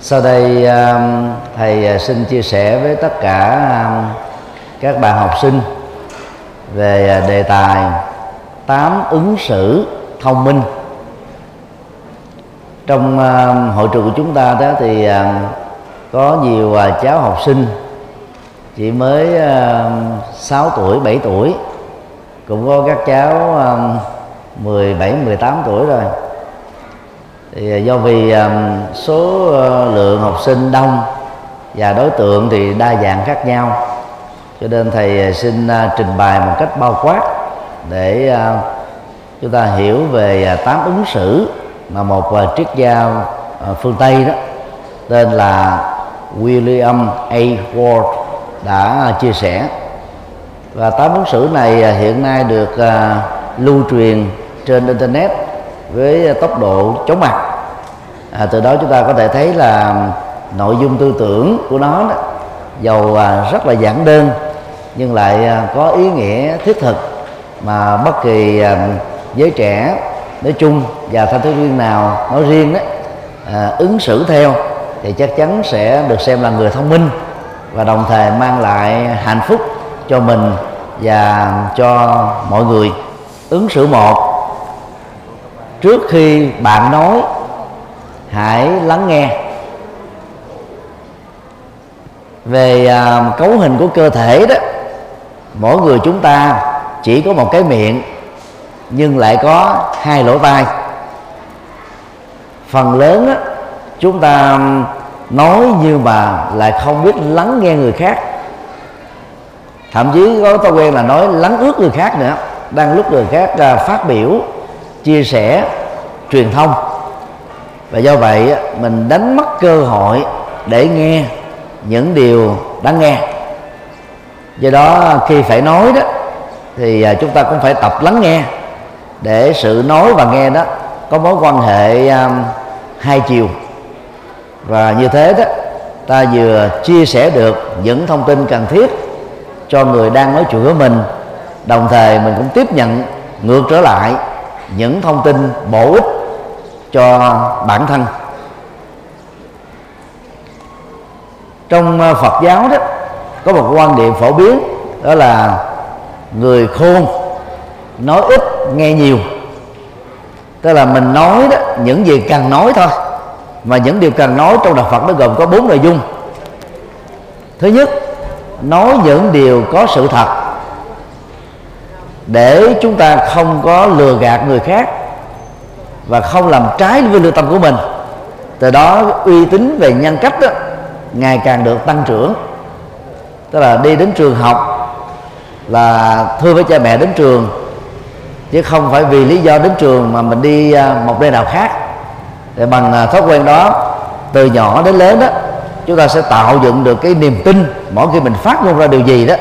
sau đây um, thầy à, xin chia sẻ với tất cả um, các bạn học sinh về à, đề tài tám ứng xử thông minh. Trong um, hội trường của chúng ta đó thì có nhiều à, cháu học sinh chỉ mới 6 tuổi 7 tuổi. Cũng có các cháu 17 18 tuổi rồi thì à, do vì à, số ờ, lượng học sinh đông và đối tượng thì đa dạng khác nhau, cho nên thầy à, xin trình bày một cách bao quát để chúng ta hiểu về tám ứng xử mà một triết gia phương Tây đó, tên là William A. Ward đã chia sẻ và tám ứng xử này hiện nay được lưu truyền trên internet với tốc độ chóng mặt. À, từ đó chúng ta có thể thấy là nội dung tư tưởng của nó đó, dầu à, rất là giản đơn nhưng lại à, có ý nghĩa thiết thực mà bất kỳ à, giới trẻ nói chung và thanh thiếu niên nào nói riêng đó à, ứng xử theo thì chắc chắn sẽ được xem là người thông minh và đồng thời mang lại hạnh phúc cho mình và cho mọi người. Ứng xử một trước khi bạn nói hãy lắng nghe. Về à, cấu hình của cơ thể đó mỗi người chúng ta chỉ có một cái miệng nhưng lại có hai lỗ tai. Phần lớn đó, chúng ta nói nhưng mà lại không biết lắng nghe người khác. Thậm chí có thói quen là nói lắng ướt người khác nữa. Đang lúc người khác à, phát biểu chia sẻ truyền thông. Và do vậy mình đánh mất cơ hội để nghe những điều đáng nghe. Do đó khi phải nói đó thì à, chúng ta cũng phải tập lắng nghe để sự nói và nghe đó có mối quan hệ um, hai chiều. Và như thế đó ta vừa chia sẻ được những thông tin cần thiết cho người đang nói chuyện với mình đồng thời mình cũng tiếp nhận ngược trở lại những thông tin bổ ích cho bản thân. Trong ờ, Phật giáo đó, có một quan điểm phổ biến, đó là người khôn nói ít, nghe nhiều. Tức là mình nói đó, những gì cần nói thôi, mà những điều cần nói trong đạo Phật nó gồm có bốn nội dung. Thứ nhất, nói những điều có sự thật để chúng ta không có lừa gạt người khác và không làm trái với lương tâm của mình. Từ đó uy tín về nhân cách đó, ngày càng được tăng trưởng. Tức là đi đến trường học là thưa với cha mẹ đến trường chứ không phải vì lý do đến trường mà mình đi à, một nơi nào khác. Để bằng à, thói quen đó từ nhỏ đến lớn đó chúng ta sẽ tạo dựng được cái niềm tin mỗi khi mình phát ngôn ra điều gì đó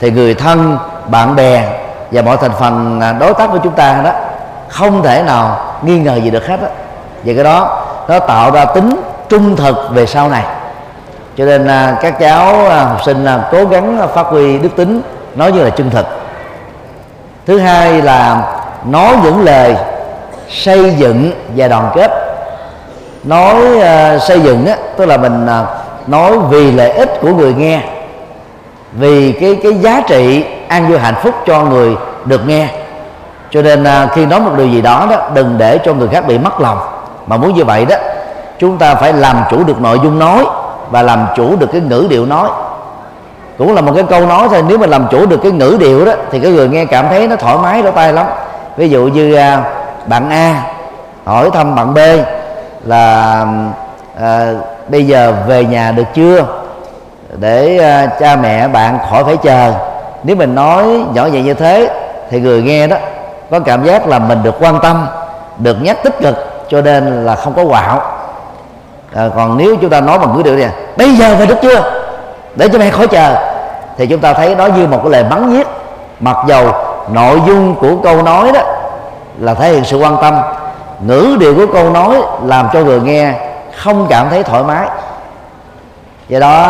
thì người thân bạn bè và mọi thành phần à, đối tác của chúng ta đó không thể nào nghi ngờ gì được hết đó. và cái đó nó tạo ra tính trung thực về sau này. Cho nên à, các cháu à, học sinh cố gắng phát huy đức tính nói như là chân thực. Thứ hai là nói những lời xây dựng và đoàn kết. Nói uh, xây dựng á tức là mình uh, nói vì lợi ích của người nghe vì cái cái giá trị an vui hạnh phúc cho người được nghe. Cho nên à, khi nói một điều gì đó đó đừng để cho người khác bị mất lòng. Mà muốn như vậy đó chúng ta phải làm chủ được nội dung nói và làm chủ được cái ngữ điệu nói. Cũng là một cái câu nói thôi nếu mà làm chủ được cái ngữ điệu đó thì cái người nghe cảm thấy nó thoải mái lỗ tai lắm. Ví dụ như à, bạn A hỏi thăm bạn B là à, bây giờ về nhà được chưa? Để à, cha mẹ bạn khỏi phải chờ nếu mình nói nhỏ nhẹ như thế thì người nghe đó có cảm giác là mình được quan tâm được nhắc tích cực cho nên là không có quạo. À, còn nếu chúng ta nói bằng ngữ điệu này bây giờ về được chưa? Để cho mẹ khỏi chờ. Thì chúng ta thấy nó như một cái lời bắn giết mặc dầu nội dung của câu nói đó là thể hiện sự quan tâm ngữ điệu của câu nói làm cho người nghe không cảm thấy thoải mái. Do đó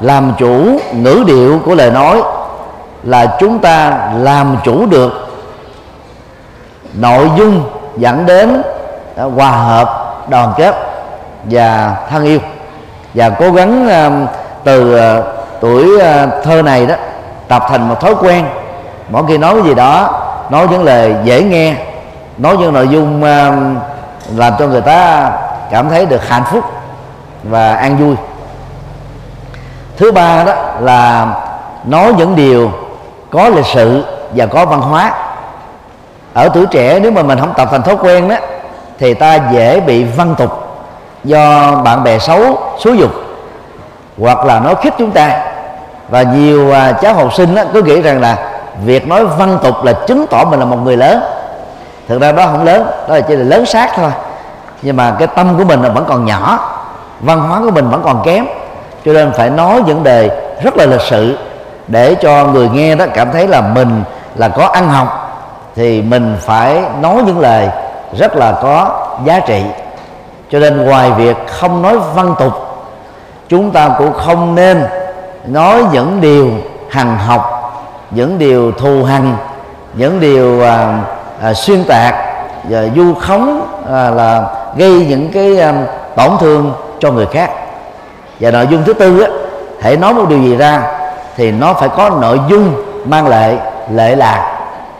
làm chủ ngữ điệu của lời nói là chúng ta làm chủ được. Nội dung dẫn đến à, hòa hợp, đoàn kết và thân yêu. Và cố gắng à, từ à, tuổi thơ này đó, tập thành một thói quen. Mỗi khi nói cái gì đó, nói những lời dễ nghe, nói những nội dung làm cho người ta cảm thấy được hạnh phúc và an vui. Thứ ba đó là nói những điều có lịch sự và có văn hóa. Ở tuổi trẻ nếu mà mình không tập thành thói quen đó thì ta dễ bị văn tục do bạn bè xấu xúi dục hoặc là nói khích chúng ta. Và nhiều à, cháu học sinh đó, cứ nghĩ rằng là việc nói văn tục là chứng tỏ mình là một người lớn. Thực ra đó không lớn đó là chỉ là lớn xác thôi. Nhưng mà cái tâm của mình là vẫn còn nhỏ văn hóa của mình vẫn còn kém cho nên phải nói những đề rất là lịch sự để cho người nghe đó cảm thấy là mình là có ăn học thì mình phải nói những lời rất là có giá trị. Cho nên ngoài việc không nói văn tục chúng ta cũng không nên nói những điều hằng học những điều thù hằn những điều à, à, xuyên tạc và du khống à, là gây những cái à, tổn thương cho người khác. Và nội dung thứ tư á hãy nói một điều gì ra thì nó phải có nội dung mang lệ lệ lạc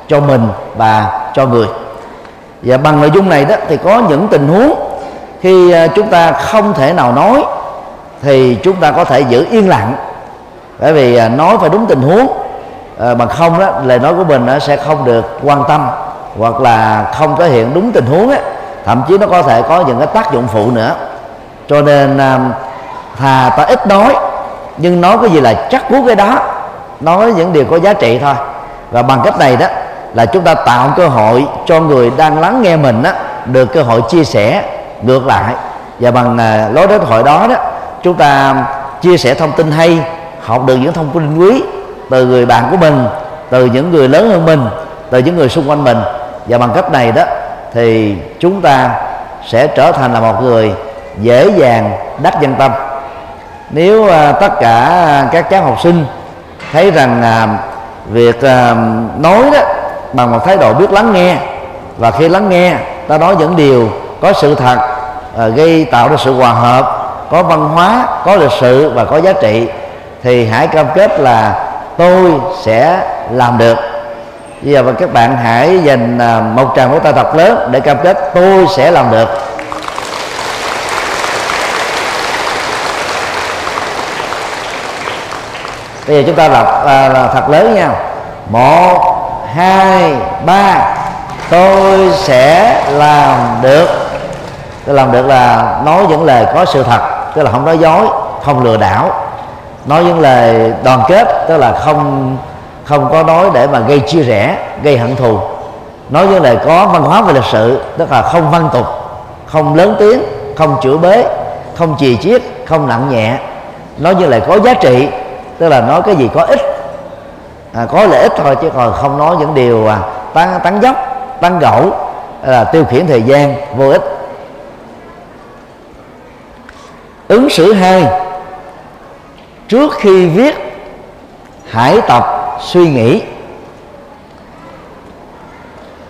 cho mình và cho người. Và bằng nội dung này đó thì có những tình huống khi à, chúng ta không thể nào nói thì chúng ta có thể giữ yên lặng. Bởi vì à, nói phải đúng tình huống à, bằng không đó lời nói của mình nó sẽ không được quan tâm hoặc là không thể hiện đúng tình huống thậm chí nó có thể có những cái tác dụng phụ nữa. Cho nên à, thà ta ít nói nhưng nói cái gì là chắc cú cái đó, nói những điều có giá trị thôi. Và bằng cách này đó, là chúng ta tạo cơ hội cho người đang lắng nghe mình đó được cơ hội chia sẻ ngược lại. Và bằng à, lối đối thoại đó đó, chúng ta chia sẻ thông tin hay, học được những thông tin quý từ người bạn của mình, từ những người lớn hơn mình, từ những người xung quanh mình. Và bằng cách này đó, thì chúng ta sẽ trở thành là một người dễ dàng đắc dân tâm nếu à, tất cả các cháu học sinh thấy rằng à, việc à, nói đó bằng một thái độ biết lắng nghe và khi lắng nghe ta nói những điều có sự thật à, gây tạo ra sự hòa hợp có văn hóa có lịch sự và có giá trị thì hãy cam kết là tôi sẽ làm được. Bây giờ và các bạn hãy dành à, một tràng vỗ tay thật lớn để cam kết tôi sẽ làm được. Bây giờ chúng ta đọc à, là thật lớn nha. Một hai ba. Tôi sẽ làm được. Tôi làm được là nói những lời có sự thật tức là không nói dối không lừa đảo. Nói những lời đoàn kết tức là không không có nói để mà gây chia rẽ gây hận thù. Nói những lời có văn hóa về lịch sự tức là không văn tục không lớn tiếng không chửi bới không chì chiết không nặng nhẹ. Nói như lời có giá trị tức là nói cái gì có ích. À, có lợi ích thôi chứ còn không nói những điều à, tăng tăng dốc tăng gẫu là tiêu khiển thời gian vô ích. Ứng xử hai. Trước khi viết hãy tập suy nghĩ.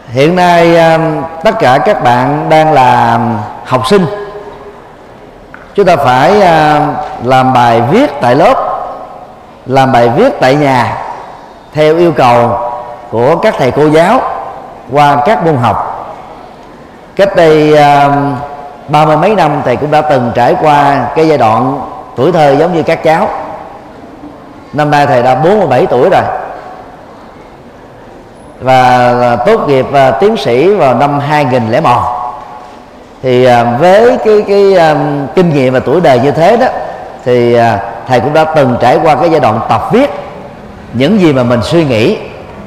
Hiện nay à, tất cả các bạn đang là học sinh. Chúng ta phải à, làm bài viết tại lớp làm bài viết tại nhà theo yêu cầu của các thầy cô giáo qua các môn học. Cách đây um, ba mươi mấy năm thầy cũng đã từng trải qua cái giai đoạn tuổi thơ giống như các cháu. Năm nay thầy đã 47 tuổi rồi. Và à, tốt nghiệp và tiến sĩ vào năm 2001 thì à, với cái cái um, kinh nghiệm và tuổi đời như thế đó thì uh, thầy cũng đã từng trải qua cái giai đoạn tập viết những gì mà mình suy nghĩ.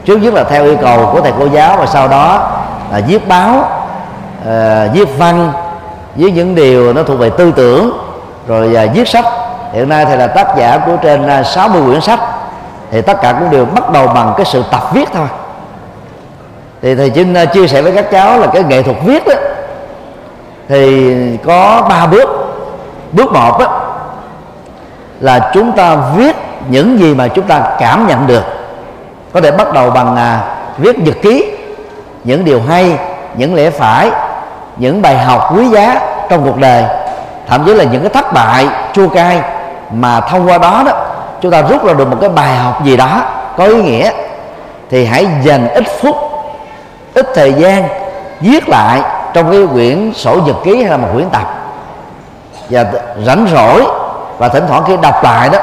Trước nhất là theo yêu cầu của thầy cô giáo và sau đó là viết báo uh, viết văn viết những điều nó thuộc về tư tưởng rồi uh, viết sách. Hiện nay thầy là tác giả của trên à, 60 quyển sách. Thì tất cả cũng đều bắt đầu bằng cái sự tập viết thôi. Thì thầy chính à, chia sẻ với các cháu là cái nghệ thuật viết đó thì có ba bước. Bước một đó, là chúng ta viết những gì mà chúng ta cảm nhận được. Có thể bắt đầu bằng à, viết nhật ký những điều hay những lẽ phải những bài học quý giá trong cuộc đời thậm chí là những cái thất bại chua cay mà thông qua đó đó chúng ta rút ra được một cái bài học gì đó có ý nghĩa. Thì hãy dành ít phút ít thời gian viết lại trong cái quyển sổ nhật ký hay là một quyển tập. Và rảnh rỗi và thỉnh thoảng khi đọc lại đó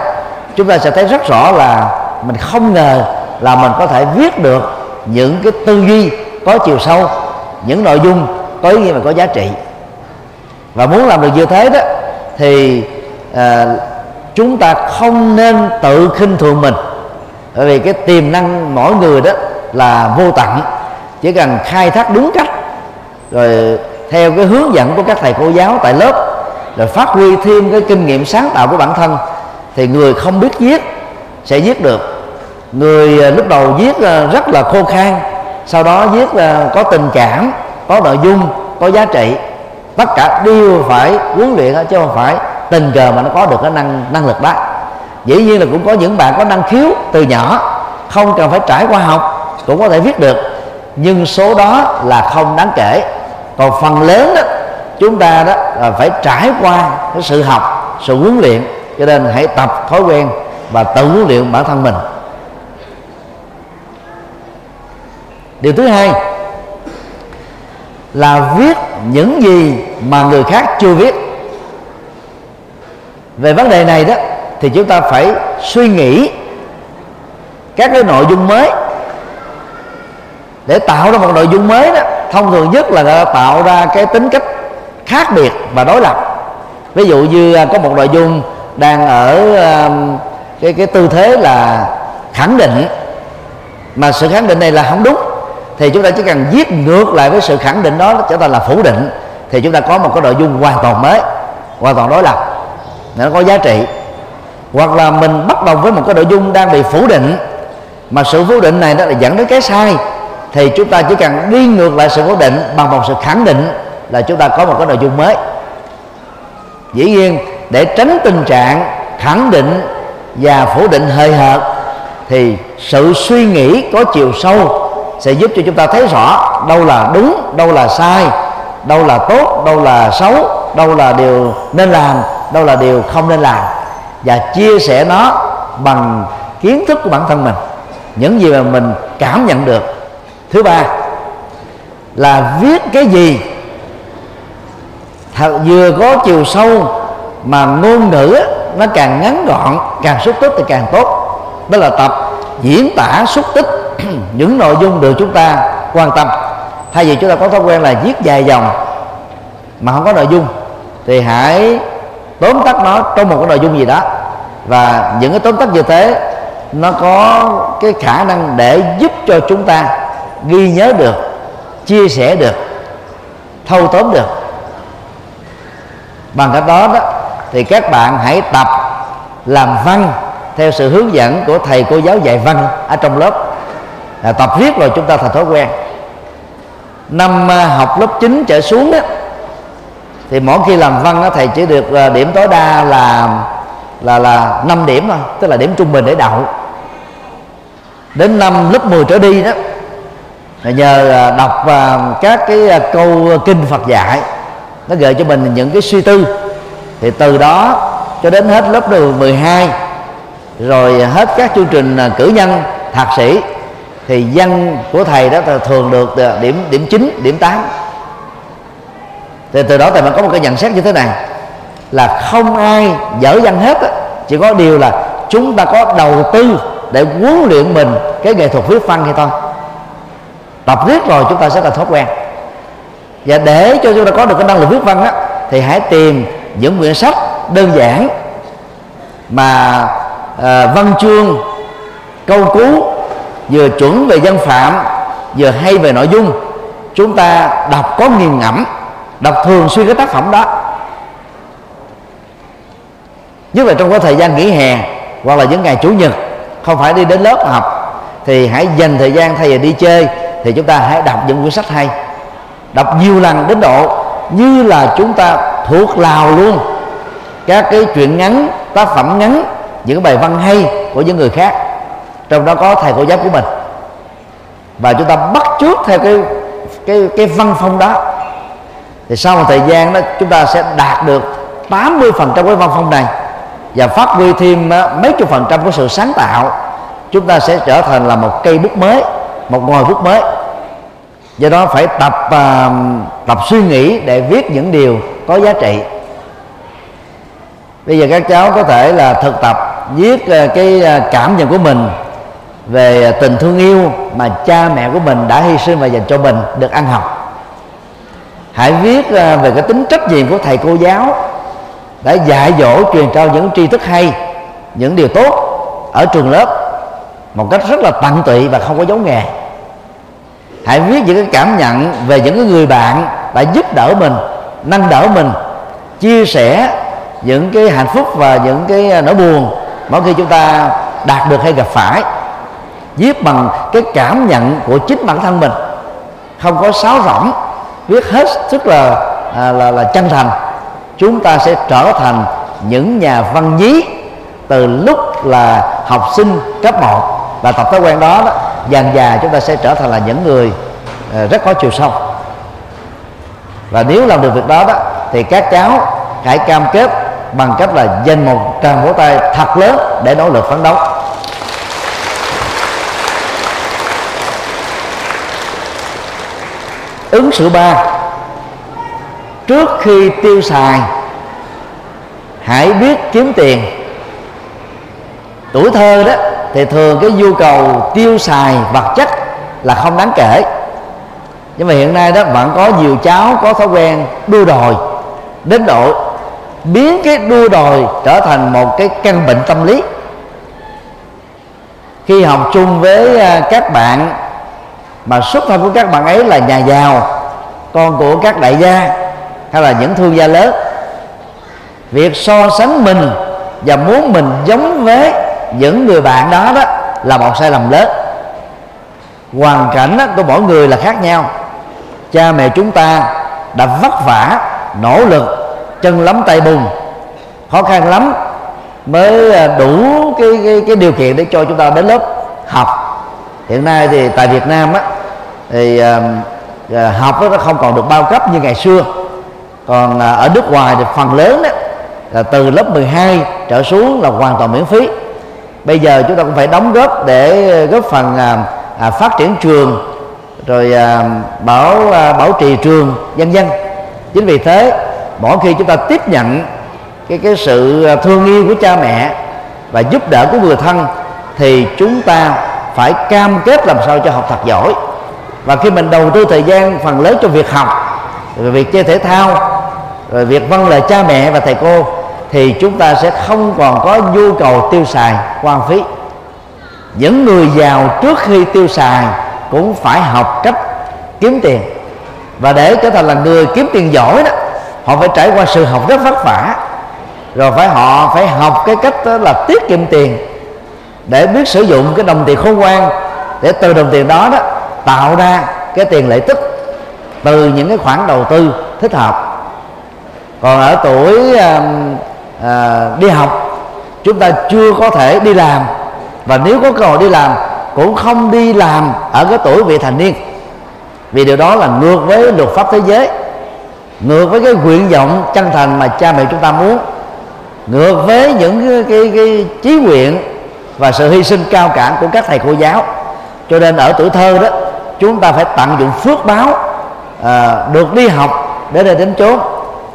chúng ta sẽ thấy rất rõ là mình không ngờ là mình có thể viết được những cái tư duy có chiều sâu những nội dung có ý nghĩa và có giá trị. Và muốn làm được như thế đó thì à, chúng ta không nên tự khinh thường mình. Bởi vì cái tiềm năng mỗi người đó là vô tận chỉ cần khai thác đúng cách rồi theo cái hướng dẫn của các thầy cô giáo tại lớp rồi phát huy thêm cái kinh nghiệm sáng tạo của bản thân, thì người không biết viết sẽ viết được. Người à, lúc đầu viết à, rất là khô khan, sau đó viết là có tình cảm, có nội dung, có giá trị. Tất cả đều phải huấn luyện chứ không phải tình cờ mà nó có được cái năng năng lực đó. Dĩ nhiên là cũng có những bạn có năng khiếu từ nhỏ, không cần phải trải qua học, cũng có thể viết được. Nhưng số đó là không đáng kể. Còn phần lớn đó chúng ta đó là phải trải qua cái sự học, sự huấn luyện. Cho nên hãy tập thói quen và tự huấn luyện bản thân mình. Điều thứ hai là viết những gì mà người khác chưa viết. Về vấn đề này đó, thì chúng ta phải suy nghĩ các cái nội dung mới. Để tạo ra một nội dung mới đó, thông thường nhất là tạo ra cái tính cách khác biệt và đối lập. Ví dụ như à, có một nội dung đang ở à, cái cái tư thế là khẳng định, mà sự khẳng định này là không đúng, thì chúng ta chỉ cần viết ngược lại với sự khẳng định đó trở thành là phủ định, thì chúng ta có một cái nội dung hoàn toàn mới, hoàn toàn đối lập. Nó có giá trị. Hoặc là mình bắt đầu với một cái nội dung đang bị phủ định, mà sự phủ định này nó là dẫn đến cái sai, thì chúng ta chỉ cần đi ngược lại sự phủ định bằng một sự khẳng định là chúng ta có một cái nội dung mới. Dĩ nhiên, để tránh tình trạng khẳng định và phủ định hơi hợt, thì sự suy nghĩ có chiều sâu sẽ giúp cho chúng ta thấy rõ đâu là đúng, đâu là sai, đâu là tốt, đâu là xấu, đâu là điều nên làm, đâu là điều không nên làm, và chia sẻ nó bằng kiến thức của bản thân mình. Những gì mà mình cảm nhận được. Thứ ba là viết cái gì thật vừa có chiều sâu, mà ngôn ngữ nó càng ngắn gọn, càng xúc tích thì càng tốt. Đó là tập diễn tả xúc tích. Những nội dung được chúng ta quan tâm. Thay vì chúng ta có thói quen là viết dài dòng mà không có nội dung, thì hãy tóm tắt nó trong một cái nội dung gì đó. Và những cái tóm tắt như thế, nó có cái khả năng để giúp cho chúng ta ghi nhớ được, chia sẻ được, thâu tóm được bằng cách đó đó thì các bạn hãy tập làm văn theo sự hướng dẫn của thầy cô giáo dạy văn ở trong lớp. Là tập viết rồi chúng ta thành thói quen. Năm à, học lớp 9 trở xuống đó thì mỗi khi làm văn đó, thầy chỉ được à, điểm tối đa là là là 5 điểm thôi tức là điểm trung bình để đậu. Đến năm lớp 10 trở đi đó là nhờ à, đọc à, các cái à, câu kinh Phật dạy nó gợi cho mình những cái suy tư. Thì từ đó cho đến hết lớp 12 rồi hết các chương trình à, cử nhân thạc sĩ thì văn của thầy đó thường được à, điểm điểm 9, điểm 8 thì từ đó thầy mình có một cái nhận xét như thế này là không ai dở văn hết á. chỉ có điều là chúng ta có đầu tư để huấn luyện mình cái nghệ thuật viết văn hay thôi. Tập viết rồi chúng ta sẽ là thói quen và để cho chúng ta có được cái năng lực viết văn á thì hãy tìm những quyển sách đơn giản mà à, văn chương câu cú vừa chuẩn về dân phạm vừa hay về nội dung. Chúng ta đọc có nghiền ngẫm đọc thường xuyên cái tác phẩm đó. Nhất là trong cái thời gian nghỉ hè hoặc là những ngày chủ nhật không phải đi đến lớp học thì hãy dành thời gian thay vì đi chơi thì chúng ta hãy đọc những quyển sách hay đọc nhiều lần đến độ như là chúng ta thuộc lào luôn. Các cái chuyện ngắn, tác phẩm ngắn, những bài văn hay của những người khác, trong đó có thầy cô giáo của mình. Và chúng ta bắt chước theo cái cái cái văn phong đó. Thì sau một thời gian đó, chúng ta sẽ đạt được 80 phần trăm cái văn phong này. Và phát huy thêm ờ, mấy chục phần trăm của sự sáng tạo. Chúng ta sẽ trở thành là một cây bút mới, một ngòi bút mới do đó phải tập uh, tập suy nghĩ để viết những điều có giá trị. Bây giờ các cháu có thể là thực tập viết uh, cái uh, cảm nhận của mình về tình thương yêu mà cha mẹ của mình đã hy sinh và dành cho mình được ăn học. Hãy viết về cái tính trách nhiệm của thầy cô giáo đã dạy dỗ truyền trao những tri thức hay những điều tốt ở trường lớp một cách rất là tận tụy và không có dấu nghề hãy viết những cái cảm nhận về những cái người bạn đã giúp đỡ mình nâng đỡ mình chia sẻ những cái hạnh phúc và những cái nỗi buồn mỗi khi chúng ta đạt được hay gặp phải. Viết bằng cái cảm nhận của chính bản thân mình. Không có sáo rỗng viết hết sức là à, là là chân thành. Chúng ta sẽ trở thành những nhà văn nhí từ lúc là học sinh cấp 1 và tập thói quen đó, đó dần dà chúng ta sẽ trở thành là những người ờ, rất có chiều sâu và nếu làm được việc đó đó, thì các cháu hãy cam kết bằng cách là dành một tràng vỗ tay thật lớn để nỗ lực phấn đấu. Ứng xử ba. Trước khi tiêu xài, hãy biết kiếm tiền. Tuổi thơ đó thì thường cái nhu cầu tiêu xài vật chất là không đáng kể. Nhưng mà hiện nay đó, vẫn có nhiều cháu có thói quen đua đòi, đến độ biến cái đua đòi trở thành một cái căn bệnh tâm lý. Khi học chung với à, các bạn mà xuất thân của các bạn ấy là nhà giàu, con của các đại gia hay là những thương gia lớn, việc so sánh mình và muốn mình giống với những người bạn đó đó là một sai lầm lớn. Hoàn cảnh của mỗi người là khác nhau. Cha mẹ chúng ta đã vất vả nỗ lực chân lắm tay bùn khó khăn lắm mới à, đủ cái, cái, cái điều kiện để cho chúng ta đến lớp học. Hiện nay thì tại Việt Nam á thì uh, học nó không còn được bao cấp như ngày xưa. Còn uh, ở nước ngoài thì phần lớn đó là từ lớp 12 trở xuống là hoàn toàn miễn phí bây giờ chúng ta cũng phải đóng góp để góp phần à, à, phát triển trường rồi à, bảo à, bảo trì trường vân vân. Chính vì thế mỗi khi chúng ta tiếp nhận cái cái sự à, thương yêu của cha mẹ và giúp đỡ của người thân thì chúng ta phải cam kết làm sao cho học thật giỏi. Và khi mình đầu tư thời gian phần lớn cho việc học rồi việc chơi thể thao rồi việc vâng lời cha mẹ và thầy cô thì chúng ta sẽ không còn có nhu cầu tiêu xài hoang phí. Những người giàu trước khi tiêu xài cũng phải học cách kiếm tiền. Và để trở thành là người kiếm tiền giỏi đó, họ phải trải qua sự học rất vất vả. Rồi phải họ phải học cái cách đó là tiết kiệm tiền để biết sử dụng cái đồng tiền khôn ngoan, để từ đồng tiền đó đó tạo ra cái tiền lợi tức từ những cái khoản đầu tư thích hợp. Còn ở tuổi à, đi học chúng ta chưa có thể đi làm. Và nếu có cơ hội đi làm cũng không đi làm ở cái tuổi vị thành niên. Vì điều đó là ngược với luật pháp thế giới ngược với cái nguyện vọng chân thành mà cha mẹ chúng ta muốn ngược với những cái, cái, cái chí nguyện và sự hy sinh cao cả của các thầy cô giáo. Cho nên ở tuổi thơ đó chúng ta phải tận dụng phước báo à, được đi học để đến đến chốn.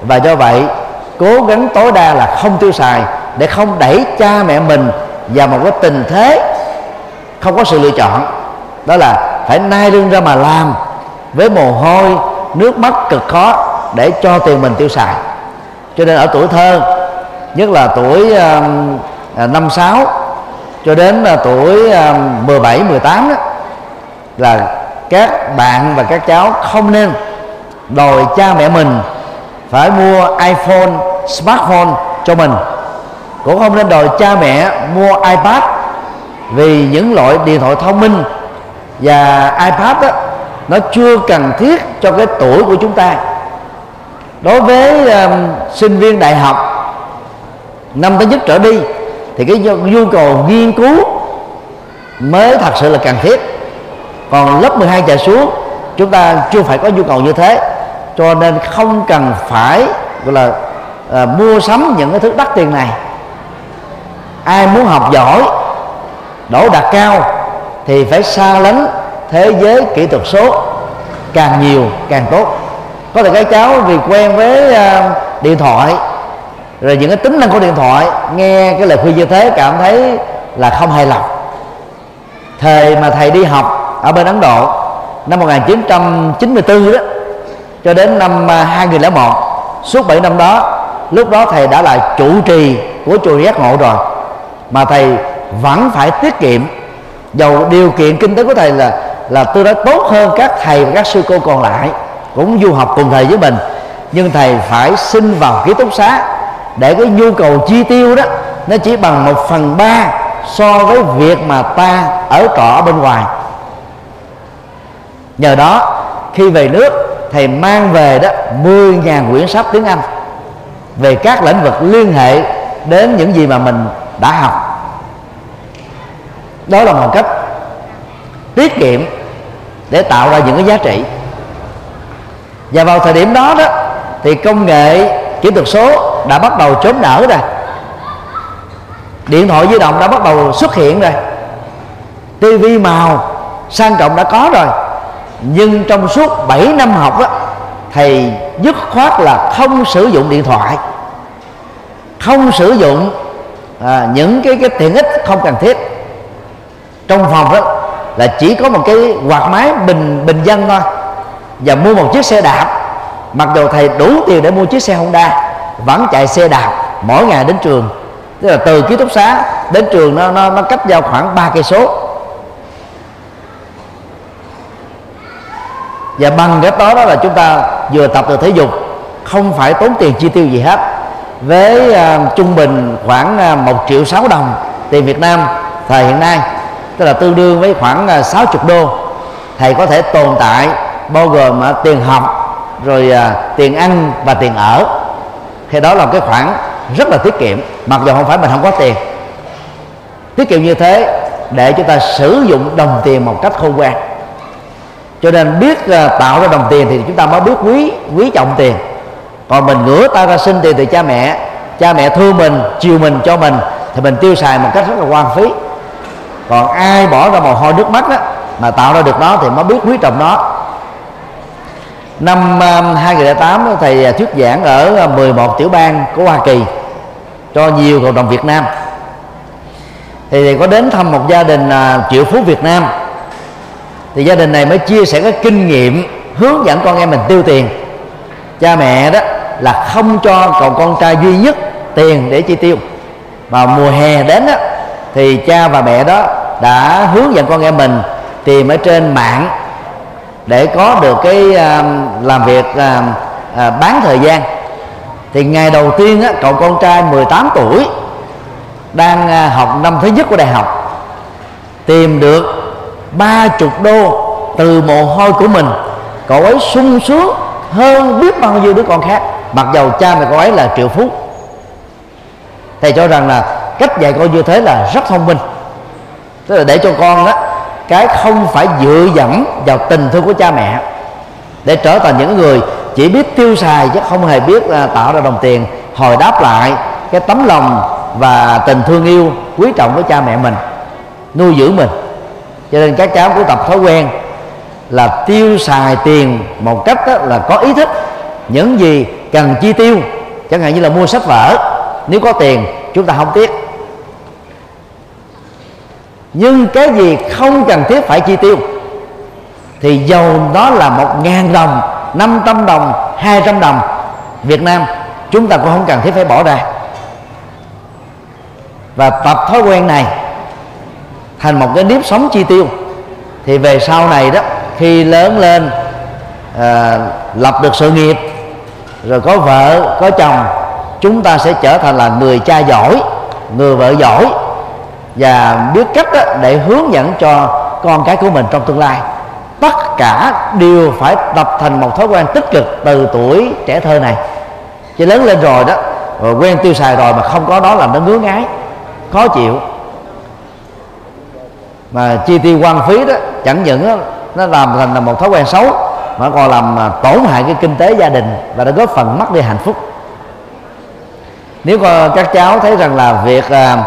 Và do vậy cố gắng tối đa là không tiêu xài để không đẩy cha mẹ mình vào một cái tình thế không có sự lựa chọn. Đó là phải nai lưng ra mà làm với mồ hôi nước mắt cực khó để cho tiền mình tiêu xài. Cho nên ở tuổi thơ nhất là tuổi uh, năm sáu cho đến uh, tuổi uh, 17 18 đó, là các bạn và các cháu không nên đòi cha mẹ mình phải mua iPhone smartphone cho mình. Cũng không nên đòi cha mẹ mua ipad vì những loại điện thoại thông minh và ipad đó, nó chưa cần thiết cho cái tuổi của chúng ta. Đối với um, sinh viên đại học năm tới nhất trở đi thì cái nhu cầu nghiên cứu mới thật sự là cần thiết. Còn lớp 12 trở xuống chúng ta chưa phải có nhu cầu như thế cho nên không cần phải gọi là à, mua sắm những cái thứ đắt tiền này. Ai muốn học giỏi đổ đạt cao thì phải xa lánh thế giới kỹ thuật số càng nhiều càng tốt. Có thể các cháu vì quen với uh, điện thoại rồi những cái tính năng của điện thoại nghe cái lời khuyên như thế cảm thấy là không hài lòng. Thời mà thầy đi học ở bên Ấn Độ năm 1994 đó cho đến năm ờ, 2001 suốt 7 năm đó lúc đó thầy đã là chủ trì của chùa giác ngộ rồi. Mà thầy vẫn phải tiết kiệm. Dầu điều kiện kinh tế của thầy là là tôi đã tốt hơn các thầy và các sư cô còn lại, cũng du học cùng thầy với mình. Nhưng thầy phải xin vào ký túc xá để cái nhu cầu chi tiêu đó, nó chỉ bằng một phần ba so với việc mà ta ở trọ bên ngoài. Nhờ đó, khi về nước, thầy mang về đó 10.000 quyển sách tiếng Anh về các lĩnh vực liên hệ đến những gì mà mình đã học. Đó là một cách tiết kiệm để tạo ra những cái giá trị. Và vào thời điểm đó đó, thì công nghệ kỹ thuật số đã bắt đầu chớm nở rồi. Điện thoại di động đã bắt đầu xuất hiện rồi. Tivi màu sang trọng đã có rồi. Nhưng trong suốt 7 năm học đó thầy dứt khoát là không sử dụng điện thoại. Không sử dụng à, những cái cái tiện ích không cần thiết. Trong phòng đó là chỉ có một cái quạt máy bình bình dân thôi. Và mua một chiếc xe đạp. Mặc dù thầy đủ tiền để mua chiếc xe Honda vẫn chạy xe đạp mỗi ngày đến trường. Tức là từ ký túc xá đến trường nó nó, nó cách nhau khoảng ba cây số. Và bằng cái đó đó là chúng ta vừa tập được thể dục không phải tốn tiền chi tiêu gì hết. Với uh, trung bình khoảng à, uh, 1 triệu 6 đồng tiền Việt Nam thời hiện nay tức là tương đương với khoảng à, uh, 60 đô thầy có thể tồn tại bao gồm uh, tiền học rồi uh, tiền ăn và tiền ở. Thì đó là cái khoản rất là tiết kiệm mặc dù không phải mình không có tiền. Tiết kiệm như thế để chúng ta sử dụng đồng tiền một cách khôn ngoan cho nên biết uh, tạo ra đồng tiền thì chúng ta mới biết quý quý trọng tiền. Còn mình ngửa tay ra xin tiền từ cha mẹ cha mẹ thương mình chiều mình cho mình thì mình tiêu xài một cách rất là quan phí. Còn ai bỏ ra mồ hôi nước mắt đó, mà tạo ra được nó thì mới biết quý trọng nó. Năm à, 2008 thầy à, thuyết giảng ở 11 tiểu bang của Hoa Kỳ cho nhiều cộng đồng Việt Nam. Thì thầy có đến thăm một gia đình triệu phú Việt Nam thì gia đình này mới chia sẻ cái kinh nghiệm hướng dẫn con em mình tiêu tiền. Cha mẹ đó là không cho cậu con trai duy nhất tiền để chi tiêu. Mà mùa hè đến đó, thì cha và mẹ đó đã hướng dẫn con em mình tìm ở trên mạng để có được cái à, làm việc à, à, bán thời gian. Thì ngày đầu tiên á, cậu con trai 18 tuổi đang học năm thứ nhất của đại học tìm được ba chục đô từ mồ hôi của mình. Cậu ấy sung sướng hơn biết bao nhiêu đứa con khác. Mặc dầu cha mẹ cậu ấy là triệu phú. Thầy cho rằng là cách dạy con như thế là rất thông minh. Tức là để cho con đó cái không phải dựa dẫm vào tình thương của cha mẹ. Để trở thành những người chỉ biết tiêu xài chứ không hề biết uh, tạo ra đồng tiền hồi đáp lại cái tấm lòng và tình thương yêu quý trọng với cha mẹ mình nuôi dưỡng mình cho nên các cháu cũng tập thói quen là tiêu xài tiền một cách đó là có ý thức. Những gì cần chi tiêu, chẳng hạn như là mua sách vở, nếu có tiền chúng ta không tiếc. Nhưng cái gì không cần thiết phải chi tiêu thì dầu đó là một ngàn đồng, năm trăm đồng, hai trăm đồng, Việt Nam chúng ta cũng không cần thiết phải bỏ ra. Và tập thói quen này thành một cái nếp sống chi tiêu. Thì về sau này đó khi lớn lên à, lập được sự nghiệp rồi có vợ có chồng chúng ta sẽ trở thành là người cha giỏi người vợ giỏi và biết cách để hướng dẫn cho con cái của mình trong tương lai. Tất cả đều phải tập thành một thói quen tích cực từ tuổi trẻ thơ này. Chứ lớn lên rồi đó rồi quen tiêu xài rồi mà không có đó làm nó ngứa ngái khó chịu mà chi tiêu quan phí đó chẳng những nó làm thành là một thói quen xấu mà còn làm à, tổn hại cái kinh tế gia đình và đã góp phần mất đi hạnh phúc. Nếu các cháu thấy rằng là việc à,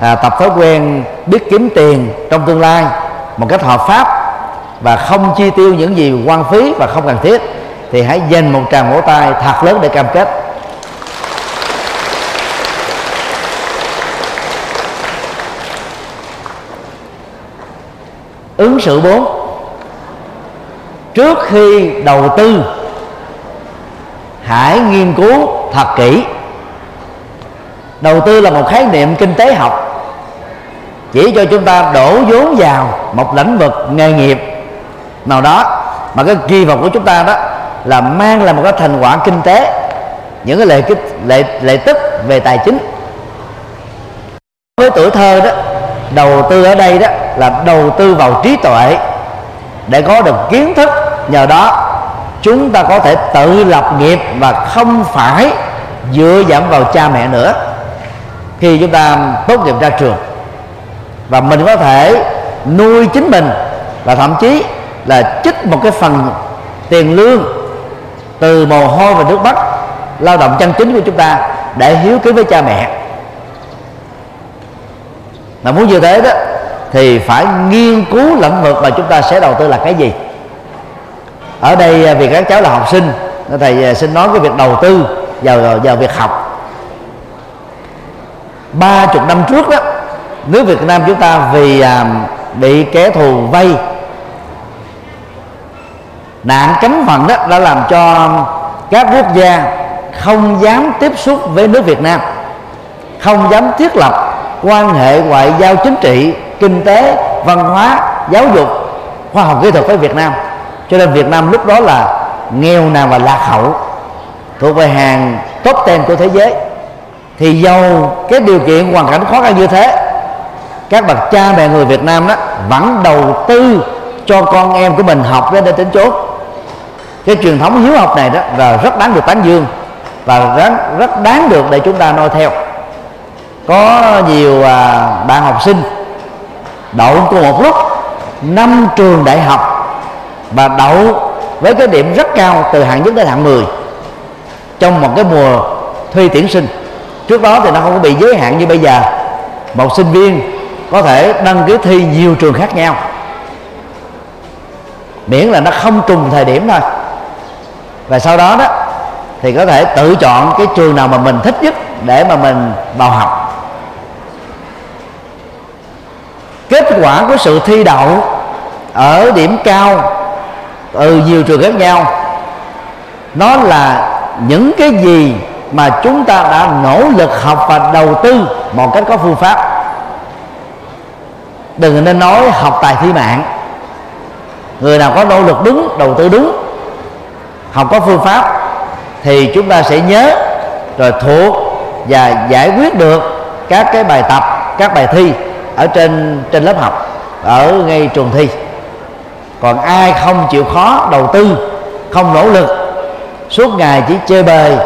à, tập thói quen biết kiếm tiền trong tương lai một cách hợp pháp và không chi tiêu những gì quan phí và không cần thiết thì hãy dành một tràng vỗ tay thật lớn để cam kết. Ứng xử bốn. Trước khi đầu tư, hãy nghiên cứu thật kỹ. Đầu tư là một khái niệm kinh tế học, chỉ cho chúng ta đổ vốn vào một lĩnh vực nghề nghiệp nào đó. Mà cái kỳ vọng của chúng ta đó là mang lại một cái thành quả kinh tế, những cái lệ lệ lệ tức về tài chính. Với tuổi thơ đó đầu tư ở đây đó là đầu tư vào trí tuệ để có được kiến thức. Nhờ đó, chúng ta có thể tự lập nghiệp và không phải dựa dẫm vào cha mẹ nữa. Khi chúng ta tốt nghiệp ra trường và mình có thể nuôi chính mình và thậm chí là chích một cái phần tiền lương từ mồ hôi và nước mắt, lao động chân chính của chúng ta để hiếu kính với cha mẹ mà muốn như thế đó thì phải nghiên cứu lĩnh vực mà chúng ta sẽ đầu tư là cái gì. Ở đây à, vì các cháu là học sinh thầy à, xin nói cái việc đầu tư vào vào việc học. Ba chục năm trước đó nước Việt Nam chúng ta vì à, bị kẻ thù vay nạn cấm vận đó đã làm cho các quốc gia không dám tiếp xúc với nước Việt Nam không dám thiết lập quan hệ ngoại giao chính trị, kinh tế, văn hóa, giáo dục, khoa học kỹ thuật với Việt Nam. Cho nên Việt Nam lúc đó là nghèo nàn và lạc hậu, thuộc về hàng top ten của thế giới. Thì dầu cái điều kiện hoàn cảnh khó khăn như thế, các bậc cha mẹ người Việt Nam đó vẫn đầu tư cho con em của mình học đến để tính chốt cái truyền thống hiếu học này đó là rất đáng được tán dương và rất rất đáng được để chúng ta noi theo có nhiều à, bạn học sinh đậu cùng một lúc, năm trường đại học và đậu với cái điểm rất cao từ hạng nhất đến hạng 10 trong một cái mùa thi tuyển sinh. Trước đó thì nó không có bị giới hạn như bây giờ. Một sinh viên có thể đăng ký thi nhiều trường khác nhau. Miễn là nó không trùng thời điểm thôi. Và sau đó đó thì có thể tự chọn cái trường nào mà mình thích nhất để mà mình vào học. Kết quả của sự thi đậu ở điểm cao từ nhiều trường khác nhau, nó là những cái gì mà chúng ta đã nỗ lực học và đầu tư một cách có phương pháp. Đừng nên nói học tài thi mạng. Người nào có nỗ lực đúng, đầu tư đúng, học có phương pháp, thì chúng ta sẽ nhớ rồi thuộc và giải quyết được các cái bài tập, các bài thi ở trên trên lớp học, ở ngay trường thi. Còn ai không chịu khó đầu tư, không nỗ lực, suốt ngày chỉ chơi bời,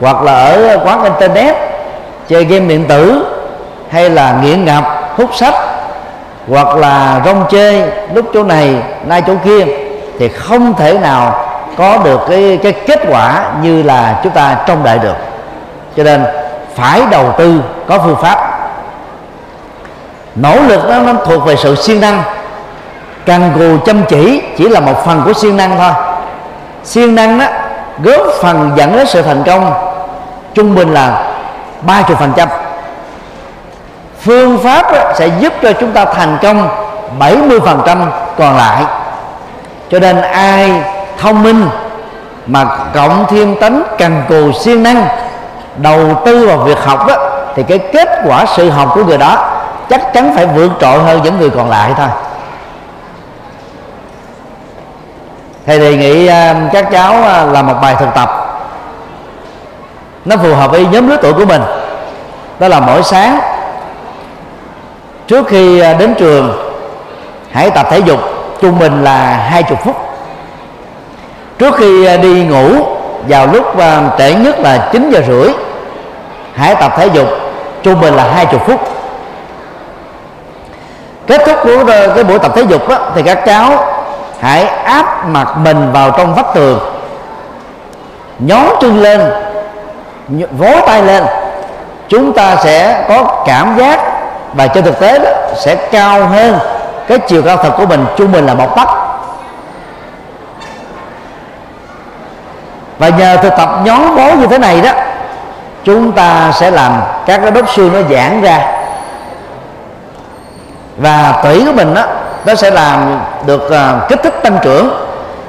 hoặc là ở quán internet, chơi game điện tử, hay là nghiện ngập, hút sách, hoặc là rong chơi lúc chỗ này, nay chỗ kia, thì không thể nào có được cái cái kết quả như là chúng ta trông đợi được. Cho nên phải đầu tư, có phương pháp nỗ lực đó nó thuộc về sự siêng năng. Cần cù chăm chỉ chỉ là một phần của siêng năng thôi. Siêng năng đó góp phần dẫn đến sự thành công trung bình là ba chục phần trăm. Phương pháp đó sẽ giúp cho chúng ta thành công 70 phần trăm còn lại. Cho nên ai thông minh mà cộng thêm tánh cần cù siêng năng, đầu tư vào việc học đó, thì cái kết quả sự học của người đó chắc chắn phải vượt trội hơn những người còn lại thôi. Thầy đề nghị à, các cháu à, làm một bài thực tập. Nó phù hợp với nhóm lứa tuổi của mình. Đó là mỗi sáng, trước khi à, đến trường, hãy tập thể dục trung bình là hai chục phút. Trước khi đi ngủ, vào lúc trễ nhất là 9 giờ rưỡi, hãy tập thể dục trung bình là hai chục phút kết thúc của ờ, cái buổi tập thể dục đó, thì các cháu hãy áp mặt mình vào trong vách tường. Nhón chân lên vó tay lên. Chúng ta sẽ có cảm giác và trên thực tế đó, sẽ cao hơn cái chiều cao thật của mình trung bình là một tấc. Và nhờ thực tập nhón bó như thế này đó chúng ta sẽ làm các cái đốt xương nó giãn ra và tủy của mình đó nó sẽ làm được uh, kích thích tăng trưởng.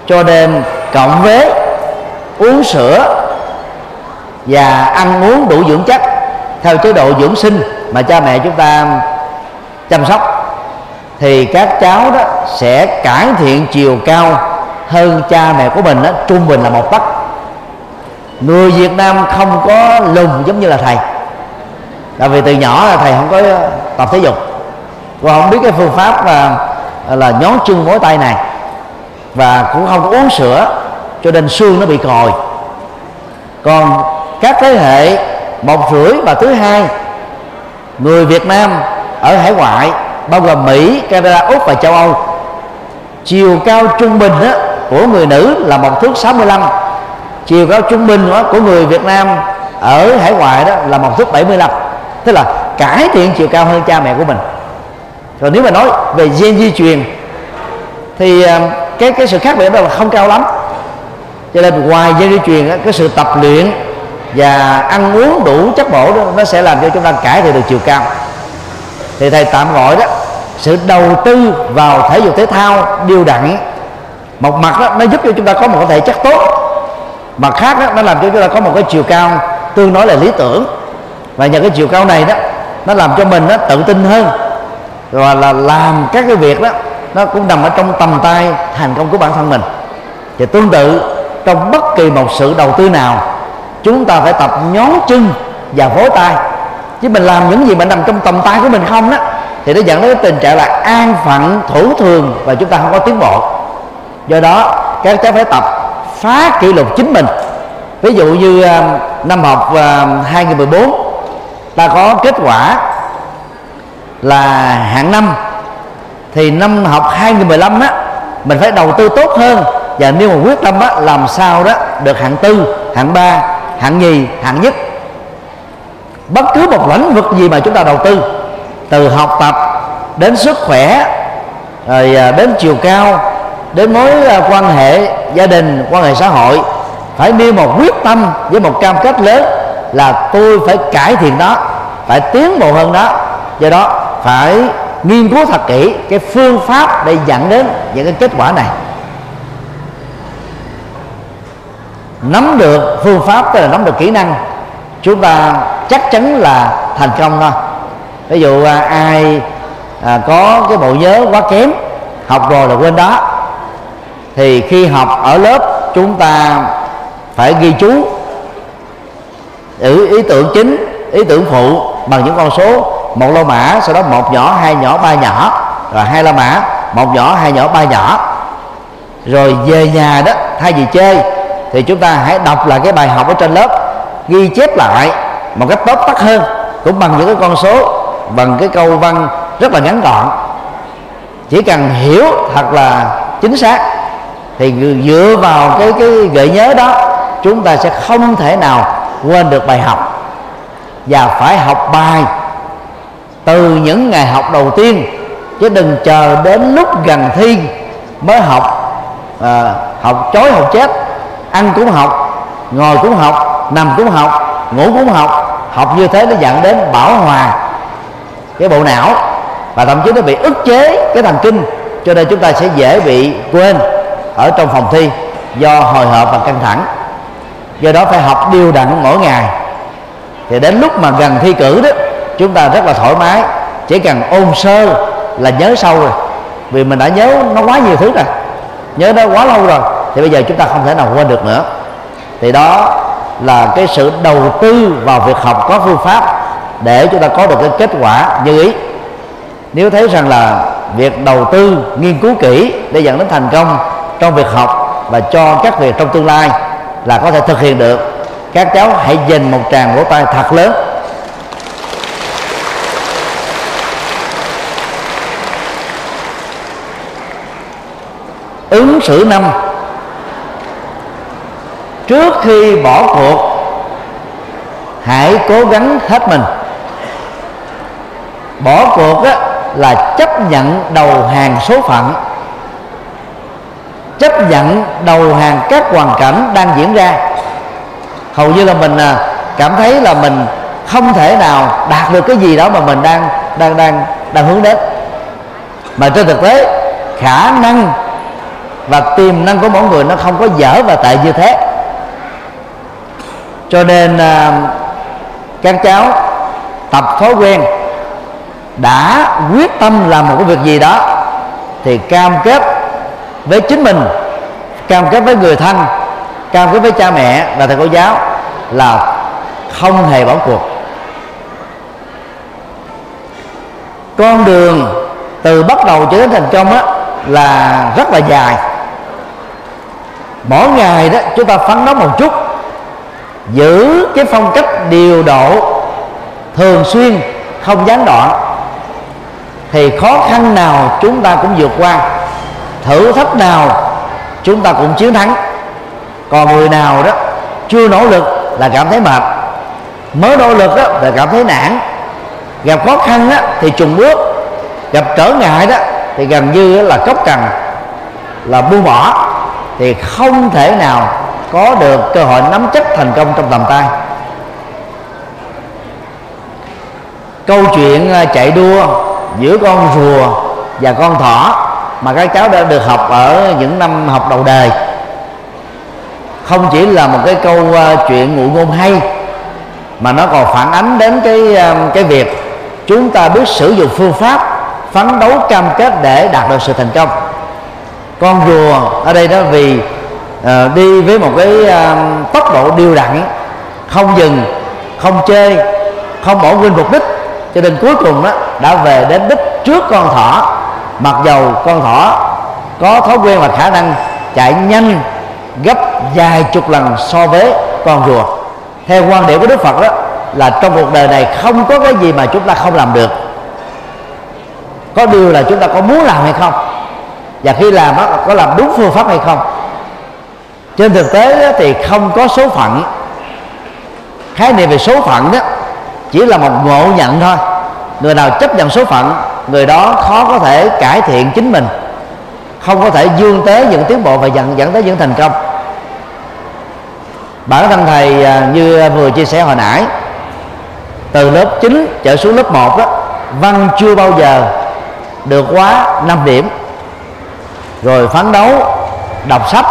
Cho đêm cộng với uống sữa và ăn uống đủ dưỡng chất theo chế độ dưỡng sinh mà cha mẹ chúng ta chăm sóc thì các cháu đó sẽ cải thiện chiều cao hơn cha mẹ của mình đó, trung bình là một tấc. Người Việt Nam không có lùn giống như là thầy. Tại vì từ nhỏ là thầy không có à, tập thể dục và không biết cái phương pháp là là nhón chân mối tay này. Và cũng không có uống sữa cho nên xương nó bị còi. Còn các thế hệ một rưỡi và thứ hai người Việt Nam ở hải ngoại bao gồm Mỹ, Canada, Úc và châu Âu chiều cao trung bình đó, của người nữ là một thước 65 chiều cao trung bình đó, của người Việt Nam ở hải ngoại đó là một thước 75 tức là cải thiện chiều cao hơn cha mẹ của mình rồi nếu mà nói về gen di truyền thì à, cái cái sự khác biệt đó là không cao lắm. Cho nên ngoài gen di truyền cái sự tập luyện và ăn uống đủ chất bổ đó, nó sẽ làm cho chúng ta cải thiện được chiều cao. Thì thầy tạm gọi đó sự đầu tư vào thể dục thể thao điều đặn một mặt đó nó giúp cho chúng ta có một thể chất tốt. Mặt khác đó, nó làm cho chúng ta có một cái chiều cao tương đối là lý tưởng. Và nhờ cái chiều cao này đó nó làm cho mình nó tự tin hơn và là làm các cái việc đó, nó cũng nằm ở trong tầm tay, thành công của bản thân mình. Thì tương tự, trong bất kỳ một sự đầu tư nào, chúng ta phải tập nhón chân và vỗ tay. Chứ mình làm những gì mà nằm trong tầm tay của mình không đó, thì nó dẫn đến cái tình trạng là an phận, thủ thường và chúng ta không có tiến bộ. Do đó, các cháu phải tập phá kỷ lục chính mình. Ví dụ như à, năm học à, 2014 ta có kết quả là hạng năm. Thì năm học 2015 á, mình phải đầu tư tốt hơn. Và nếu mà quyết tâm á, làm sao đó được hạng tư, hạng ba, hạng nhì, hạng nhất. Bất cứ một lĩnh vực gì mà chúng ta đầu tư, từ học tập đến sức khỏe, rồi à, đến chiều cao, đến mối à, quan hệ gia đình, quan hệ xã hội, phải nêu một quyết tâm với một cam kết lớn là tôi phải cải thiện đó phải tiến bộ hơn đó do đó phải nghiên cứu thật kỹ cái phương pháp để dẫn đến những cái kết quả này. Nắm được phương pháp tức là nắm được kỹ năng chúng ta chắc chắn là thành công thôi. Ví dụ à, ai à, có cái bộ nhớ quá kém học rồi là quên đó. Thì khi học ở lớp chúng ta phải ghi chú ý, ý tưởng chính ý tưởng phụ bằng những con số một lô mã, sau đó một nhỏ, hai nhỏ, ba nhỏ. Rồi hai la mã, một nhỏ, hai nhỏ, ba nhỏ. Rồi về nhà đó, thay vì chơi, thì chúng ta hãy đọc lại cái bài học ở trên lớp, ghi chép lại một cách tóm tắt hơn, cũng bằng những cái con số, bằng cái câu văn rất là ngắn gọn. Chỉ cần hiểu thật là chính xác, thì dựa vào cái cái gợi nhớ đó, chúng ta sẽ không thể nào quên được bài học. Và phải học bài từ những ngày học đầu tiên chứ đừng chờ đến lúc gần thi mới học. À, học chối học chết ăn cũng học ngồi cũng học nằm cũng học ngủ cũng học học như thế nó dẫn đến bảo hòa. Cái bộ não và thậm chí nó bị ức chế cái thần kinh cho nên chúng ta sẽ dễ bị quên ở trong phòng thi do hồi hộp và căng thẳng. Do đó phải học đều đặn mỗi ngày. Thì đến lúc mà gần thi cử đó chúng ta rất là thoải mái. Chỉ cần ôn sơ là nhớ sâu rồi. Vì mình đã nhớ nó quá nhiều thứ rồi. Nhớ nó quá lâu rồi, thì bây giờ chúng ta không thể nào quên được nữa. Thì đó là cái sự đầu tư vào việc học có phương pháp để chúng ta có được cái kết quả như ý. Nếu thấy rằng là việc đầu tư, nghiên cứu kỹ để dẫn đến thành công trong việc học và cho các việc trong tương lai là có thể thực hiện được, các cháu hãy dành một tràng vỗ tay thật lớn. Ứng xử năm. Trước khi bỏ cuộc hãy cố gắng hết mình. Bỏ cuộc á, là chấp nhận đầu hàng số phận. Chấp nhận đầu hàng các hoàn cảnh đang diễn ra. Hầu như là mình à, cảm thấy là mình không thể nào đạt được cái gì đó mà mình đang đang đang đang hướng đến. Mà trên thực tế khả năng và tiềm năng của mỗi người nó không có dở và tệ như thế. Cho nên à, các cháu tập thói quen đã quyết tâm làm một cái việc gì đó thì cam kết với chính mình, cam kết với người thân, cam kết với cha mẹ và thầy cô giáo là không hề bỏ cuộc. Con đường từ bắt đầu cho đến thành công á là rất là dài mỗi ngày đó chúng ta phấn đấu một chút. Giữ cái phong cách điều độ thường xuyên không gián đoạn. Thì khó khăn nào chúng ta cũng vượt qua. Thử thách nào chúng ta cũng chiến thắng. Còn người nào đó chưa nỗ lực là cảm thấy mệt. Mới nỗ lực đó là cảm thấy nản. Gặp khó khăn đó, thì trùng bước. Gặp trở ngại đó thì gần như là cốc cần là buông bỏ thì không thể nào có được cơ hội nắm chắc thành công trong tầm tay. Câu chuyện ờ, chạy đua giữa con rùa và con thỏ mà các cháu đã được học ở những năm học đầu đời không chỉ là một cái câu ờ, chuyện ngụ ngôn hay, mà nó còn phản ánh đến cái ờ, cái việc chúng ta biết sử dụng phương pháp phấn đấu cam kết để đạt được sự thành công con rùa ở đây đó vì uh, đi với một cái uh, tốc độ điều đặn không dừng không chơi không bỏ quên mục đích. Cho nên cuối cùng đó đã về đến đích trước con thỏ. Mặc dầu con thỏ có thói quen và khả năng chạy nhanh gấp vài chục lần so với con rùa. Theo quan điểm của đức phật đó là trong cuộc đời này không có cái gì mà chúng ta không làm được. Có điều là chúng ta có muốn làm hay không? Và khi làm đó, có làm đúng phương pháp hay không? Trên thực tế đó, thì không có số phận. Khái niệm về số phận đó chỉ là một ngộ nhận thôi. Người nào chấp nhận số phận người đó khó có thể cải thiện chính mình. Không có thể dương tới những tiến bộ và dẫn dẫn tới những thành công. Bản thân thầy à, như vừa chia sẻ hồi nãy từ lớp 9 trở xuống lớp 1 đó văn chưa bao giờ được quá 5 điểm rồi phấn đấu đọc sách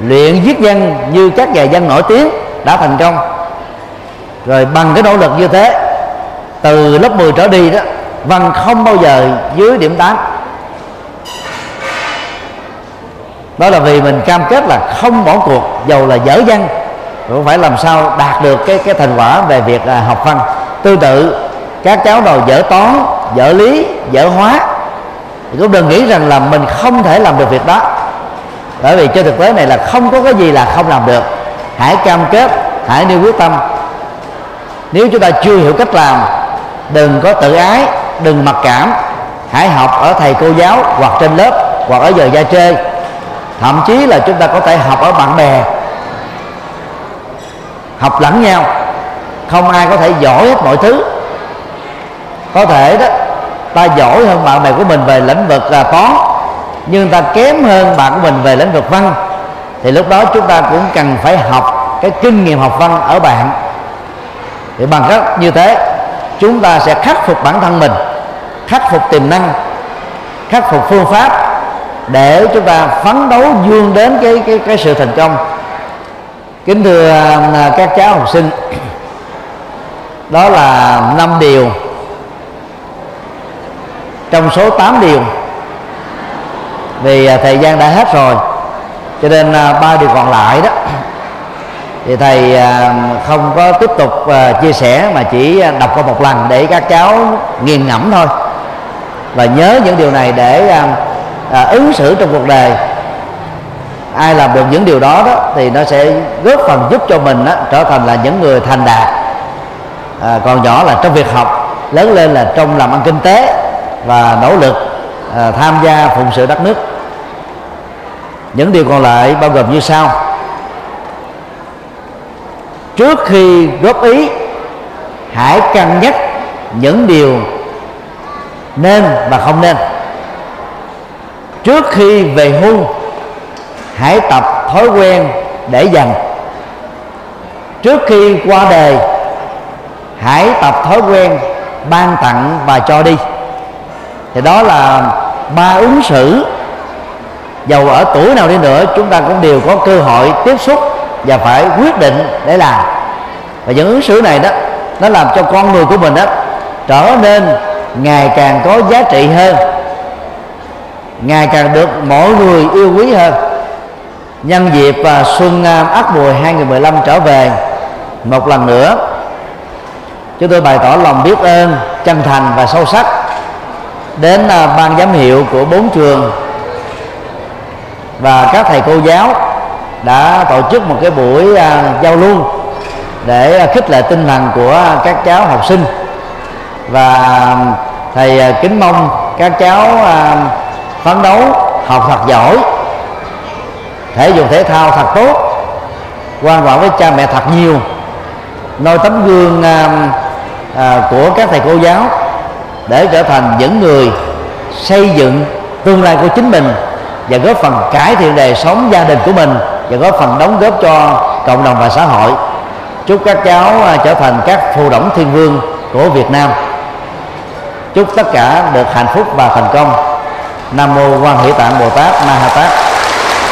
luyện viết văn như các nhà văn nổi tiếng đã thành công. Rồi bằng cái nỗ lực như thế từ lớp 10 trở đi đó văn không bao giờ dưới điểm 8 đó là vì mình cam kết là không bỏ cuộc dầu là dở văn cũng phải làm sao đạt được cái cái thành quả về việc à, học văn. Tương tự các cháu đầu dở toán dở lý dở hóa thì cũng đừng nghĩ rằng là mình không thể làm được việc đó. Bởi vì trên thực tế này là không có cái gì là không làm được. Hãy cam kết, hãy nêu quyết tâm. Nếu chúng ta chưa hiểu cách làm, đừng có tự ái, đừng mặc cảm. Hãy học ở thầy cô giáo hoặc trên lớp hoặc ở giờ gia chơi. thậm chí là chúng ta có thể học ở bạn bè. Học lẫn nhau. Không ai có thể giỏi hết mọi thứ. Có thể đó ta giỏi hơn bạn bè của mình về lĩnh vực là toán nhưng ta kém hơn bạn của mình về lĩnh vực văn. Thì lúc đó chúng ta cũng cần phải học cái kinh nghiệm học văn ở bạn. Thì bằng cách như thế, chúng ta sẽ khắc phục bản thân mình, khắc phục tiềm năng, khắc phục phương pháp để chúng ta phấn đấu vươn đến cái cái cái sự thành công. Kính thưa à, các cháu học sinh, đó là năm điều trong số 8 điều. Vì à, thời gian đã hết rồi cho nên à, ba điều còn lại đó. Thì thầy à, không có tiếp tục chia sẻ mà chỉ đọc qua một lần để các cháu nghiền ngẫm thôi. Và nhớ những điều này để ứng xử trong cuộc đời. Ai làm được những điều đó đó thì nó sẽ góp phần giúp cho mình đó, trở thành là những người thành đạt. À, còn nhỏ là trong việc học lớn lên là trong làm ăn kinh tế và nỗ lực à, tham gia phụng sự đất nước. Những điều còn lại bao gồm như sau. Trước khi góp ý hãy cân nhắc những điều nên và không nên. Trước khi về hưu hãy tập thói quen để dành. Trước khi qua đời hãy tập thói quen ban tặng và cho đi thì đó là ba ứng xử. Dầu ở tuổi nào đi nữa, chúng ta cũng đều có cơ hội tiếp xúc và phải quyết định để làm. Và những ứng xử này đó, nó làm cho con người của mình đó trở nên ngày càng có giá trị hơn, ngày càng được mọi người yêu quý hơn. Nhân dịp và xuân ất mùi 2015 trở về, một lần nữa, chúng tôi bày tỏ lòng biết ơn chân thành và sâu sắc đến à, ban giám hiệu của bốn trường. Và các thầy cô giáo đã tổ chức một cái buổi à, giao lưu để khích lệ tinh thần của các cháu học sinh. Và thầy à, kính mong các cháu phấn đấu học thật giỏi thể dục thể thao thật tốt quan trọng với cha mẹ thật nhiều. Noi tấm gương à, à, của các thầy cô giáo để trở thành những người xây dựng tương lai của chính mình và góp phần cải thiện đời sống gia đình của mình và góp phần đóng góp cho cộng đồng và xã hội. Chúc các cháu à, trở thành các phù đổng thiên vương của Việt Nam. Chúc tất cả được hạnh phúc và thành công. Nam mô quan Hỷ tạng bồ tát ma ha tát.